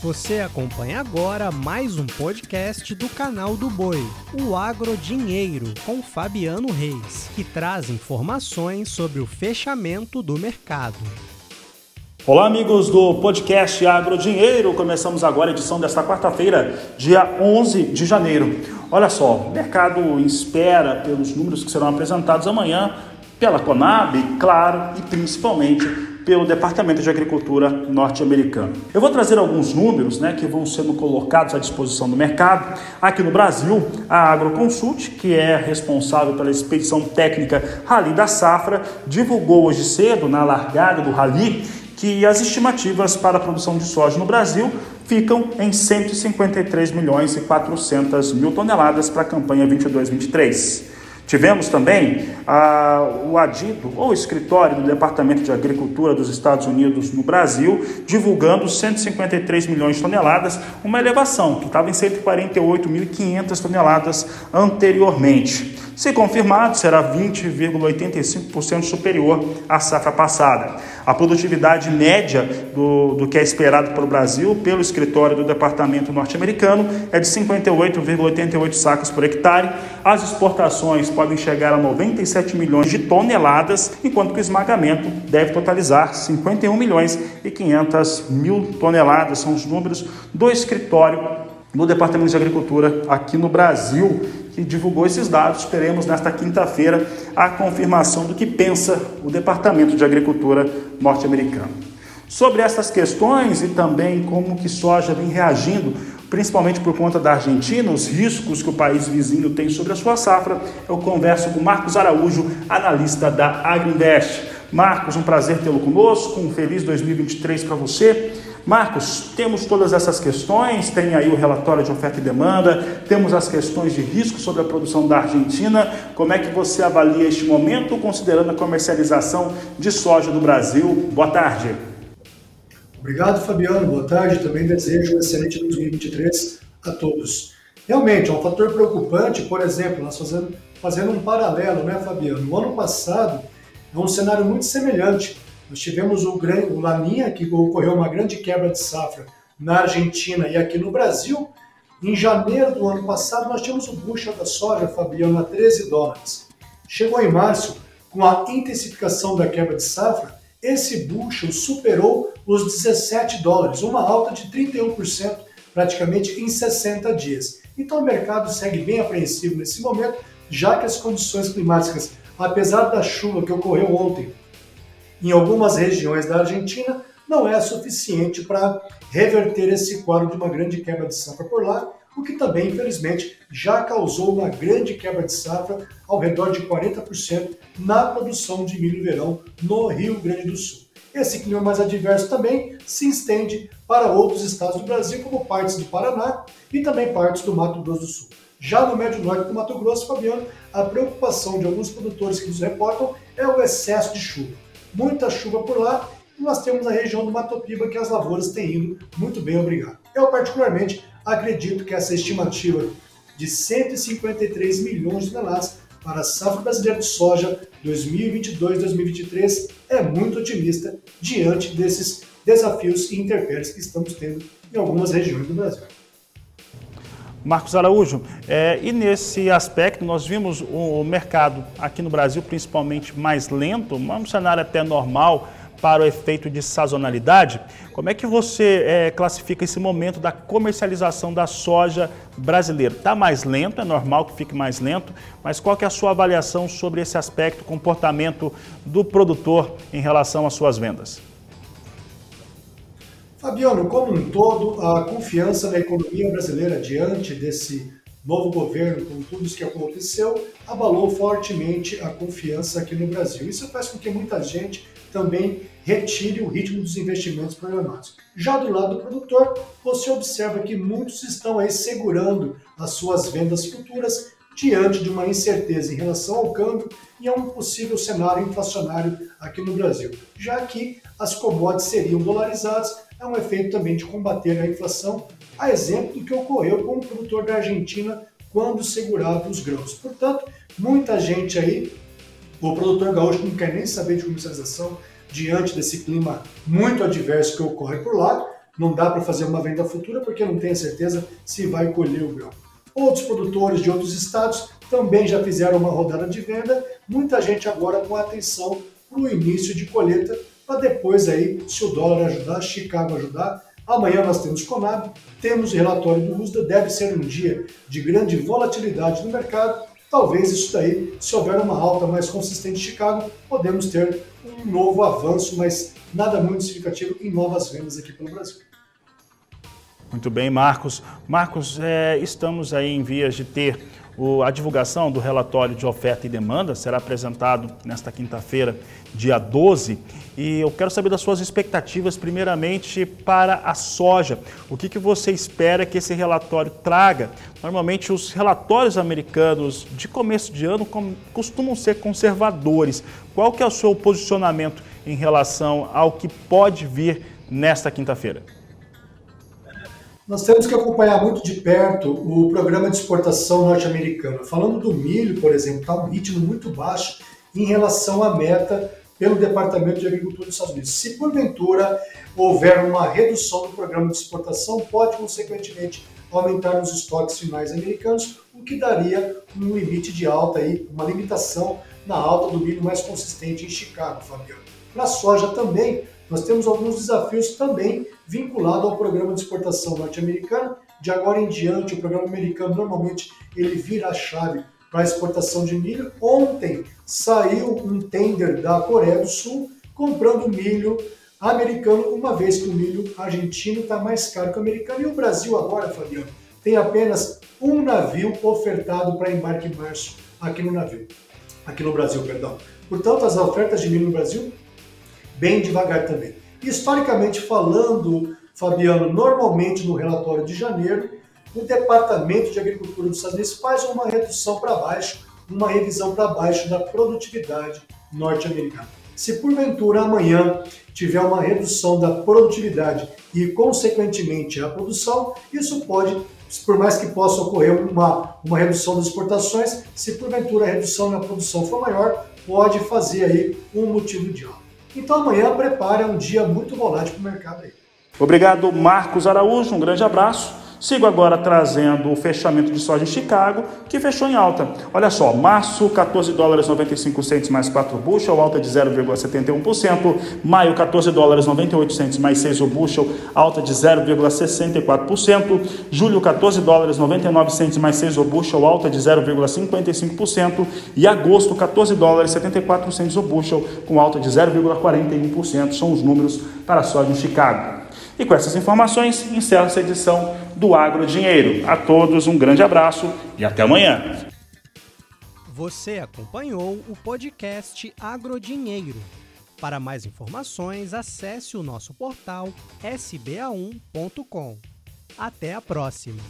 Você acompanha agora mais um podcast do canal do Boi, o Agro Dinheiro, com Fabiano Reis, que traz informações sobre o fechamento do mercado. Olá, amigos do podcast Agro Dinheiro. Começamos agora a edição desta quarta-feira, dia 11 de janeiro. Olha só, o mercado espera pelos números que serão apresentados amanhã pela Conab, claro, e principalmente pelo Departamento de Agricultura norte-americano. Eu vou trazer alguns números né, que vão sendo colocados à disposição do mercado. Aqui no Brasil, a Agroconsult, que é responsável pela expedição técnica Rally da Safra, divulgou hoje cedo, na largada do Rally, que as estimativas para a produção de soja no Brasil ficam em 153 milhões e 400 mil toneladas para a campanha 22-23. Tivemos também ah, o ADIDO, ou Escritório do Departamento de Agricultura dos Estados Unidos no Brasil, divulgando 153 milhões de toneladas, uma elevação que estava em 148.500 toneladas anteriormente. Se confirmado, será 20,85% superior à safra passada. A produtividade média do, do que é esperado para o Brasil, pelo escritório do Departamento norte-americano, é de 58,88 sacos por hectare. As exportações podem chegar a 97 milhões de toneladas, enquanto que o esmagamento deve totalizar 51 milhões e 500 mil toneladas. São os números do escritório do Departamento de Agricultura aqui no Brasil, que divulgou esses dados. Esperemos nesta quinta-feira a confirmação do que pensa o Departamento de Agricultura norte-americano. Sobre essas questões e também como que soja vem reagindo, principalmente por conta da Argentina, os riscos que o país vizinho tem sobre a sua safra, eu converso com Marcos Araújo, analista da Agrinvest. Marcos, um prazer tê-lo conosco, um feliz 2023 para você. Marcos, temos todas essas questões, tem aí o relatório de oferta e demanda, temos as questões de risco sobre a produção da Argentina. Como é que você avalia este momento, considerando a comercialização de soja do Brasil? Boa tarde. Obrigado, Fabiano. Boa tarde. Também desejo um excelente 2023 a todos. Realmente, é um fator preocupante, por exemplo, nós fazendo, fazendo um paralelo, né, Fabiano? No ano passado, é um cenário muito semelhante nós tivemos o, o Laninha, que ocorreu uma grande quebra de safra na Argentina e aqui no Brasil. Em janeiro do ano passado, nós tínhamos o bushel da soja, Fabiano, a 13 dólares. Chegou em março, com a intensificação da quebra de safra, esse bushel superou os 17 dólares, uma alta de 31% praticamente em 60 dias. Então o mercado segue bem apreensivo nesse momento, já que as condições climáticas, apesar da chuva que ocorreu ontem, em algumas regiões da Argentina, não é suficiente para reverter esse quadro de uma grande quebra de safra por lá, o que também, infelizmente, já causou uma grande quebra de safra ao redor de 40% na produção de milho verão no Rio Grande do Sul. Esse clima mais adverso também se estende para outros estados do Brasil, como partes do Paraná e também partes do Mato Grosso do Sul. Já no médio norte do Mato Grosso, Fabiano, a preocupação de alguns produtores que nos reportam é o excesso de chuva muita chuva por lá, e nós temos a região do Matopiba que as lavouras têm ido muito bem, obrigado. Eu particularmente acredito que essa estimativa de 153 milhões de toneladas para a safra brasileira de soja 2022-2023 é muito otimista diante desses desafios e intempéries que estamos tendo em algumas regiões do Brasil. Marcos Araújo, é, e nesse aspecto nós vimos o mercado aqui no Brasil principalmente mais lento, um cenário até normal para o efeito de sazonalidade. Como é que você é, classifica esse momento da comercialização da soja brasileira? Está mais lento, é normal que fique mais lento, mas qual que é a sua avaliação sobre esse aspecto, comportamento do produtor em relação às suas vendas? Fabiano, como um todo, a confiança na economia brasileira diante desse novo governo, com tudo isso que aconteceu, abalou fortemente a confiança aqui no Brasil. Isso faz com que muita gente também retire o ritmo dos investimentos programados. Já do lado do produtor, você observa que muitos estão aí segurando as suas vendas futuras diante de uma incerteza em relação ao câmbio e a um possível cenário inflacionário aqui no Brasil, já que as commodities seriam dolarizadas é um efeito também de combater a inflação, a exemplo do que ocorreu com o produtor da Argentina quando segurava os grãos. Portanto, muita gente aí, o produtor gaúcho não quer nem saber de comercialização diante desse clima muito adverso que ocorre por lá, não dá para fazer uma venda futura porque não tem certeza se vai colher o grão. Outros produtores de outros estados também já fizeram uma rodada de venda, muita gente agora com atenção para o início de colheita, para depois aí, se o dólar ajudar, Chicago ajudar. Amanhã nós temos Conab, temos o relatório do USDA, deve ser um dia de grande volatilidade no mercado. Talvez isso daí, se houver uma alta mais consistente em Chicago, podemos ter um novo avanço, mas nada muito significativo em novas vendas aqui pelo Brasil. Muito bem, Marcos. Marcos, é, estamos aí em vias de ter a divulgação do relatório de oferta e demanda, será apresentado nesta quinta-feira, dia 12. E eu quero saber das suas expectativas, primeiramente, para a soja. O que, que você espera que esse relatório traga? Normalmente, os relatórios americanos de começo de ano costumam ser conservadores. Qual que é o seu posicionamento em relação ao que pode vir nesta quinta-feira? Nós temos que acompanhar muito de perto o programa de exportação norte-americano. Falando do milho, por exemplo, está um ritmo muito baixo em relação à meta pelo Departamento de Agricultura dos Estados Unidos. Se porventura houver uma redução do programa de exportação, pode consequentemente aumentar os estoques finais americanos, o que daria um limite de alta aí, uma limitação na alta do milho mais consistente em Chicago, Fabiano. Para a soja também, nós temos alguns desafios também vinculados ao programa de exportação norte-americano. De agora em diante, o programa americano normalmente ele vira a chave para a exportação de milho. Ontem saiu um tender da Coreia do Sul comprando milho americano, uma vez que o milho argentino está mais caro que o americano. E o Brasil agora, Fabiano, tem apenas um navio ofertado para embarque em março aqui no navio, aqui no Brasil, perdão. Portanto, as ofertas de milho no Brasil bem devagar também. Historicamente falando, Fabiano, normalmente no relatório de janeiro, o Departamento de Agricultura dos Estados Unidos faz uma redução para baixo, uma revisão para baixo da produtividade norte-americana. Se porventura amanhã tiver uma redução da produtividade e, consequentemente, a produção, isso pode, por mais que possa ocorrer uma, uma redução das exportações, se porventura a redução na produção for maior, pode fazer aí um motivo de alta. Então amanhã prepare um dia muito volátil para o mercado aí. Obrigado, Marcos Araújo. Um grande abraço. Sigo agora trazendo o fechamento de soja em Chicago, que fechou em alta. Olha só, março 14 dólares 95 centos mais 4 bushel, alta de 0,71%. Maio 14 dólares 98 centos mais 6 o bushel, alta de 0,64%. Julho 14 dólares 99 centos mais 6 o bushel, alta de 0,55%. E agosto 14 dólares 74 centos o bushel, com alta de 0,41%. São os números para a soja em Chicago. E com essas informações, encerro essa edição do Agro Dinheiro. A todos um grande abraço e até amanhã. Você acompanhou o podcast Agrodinheiro. Para mais informações, acesse o nosso portal sba1.com. Até a próxima!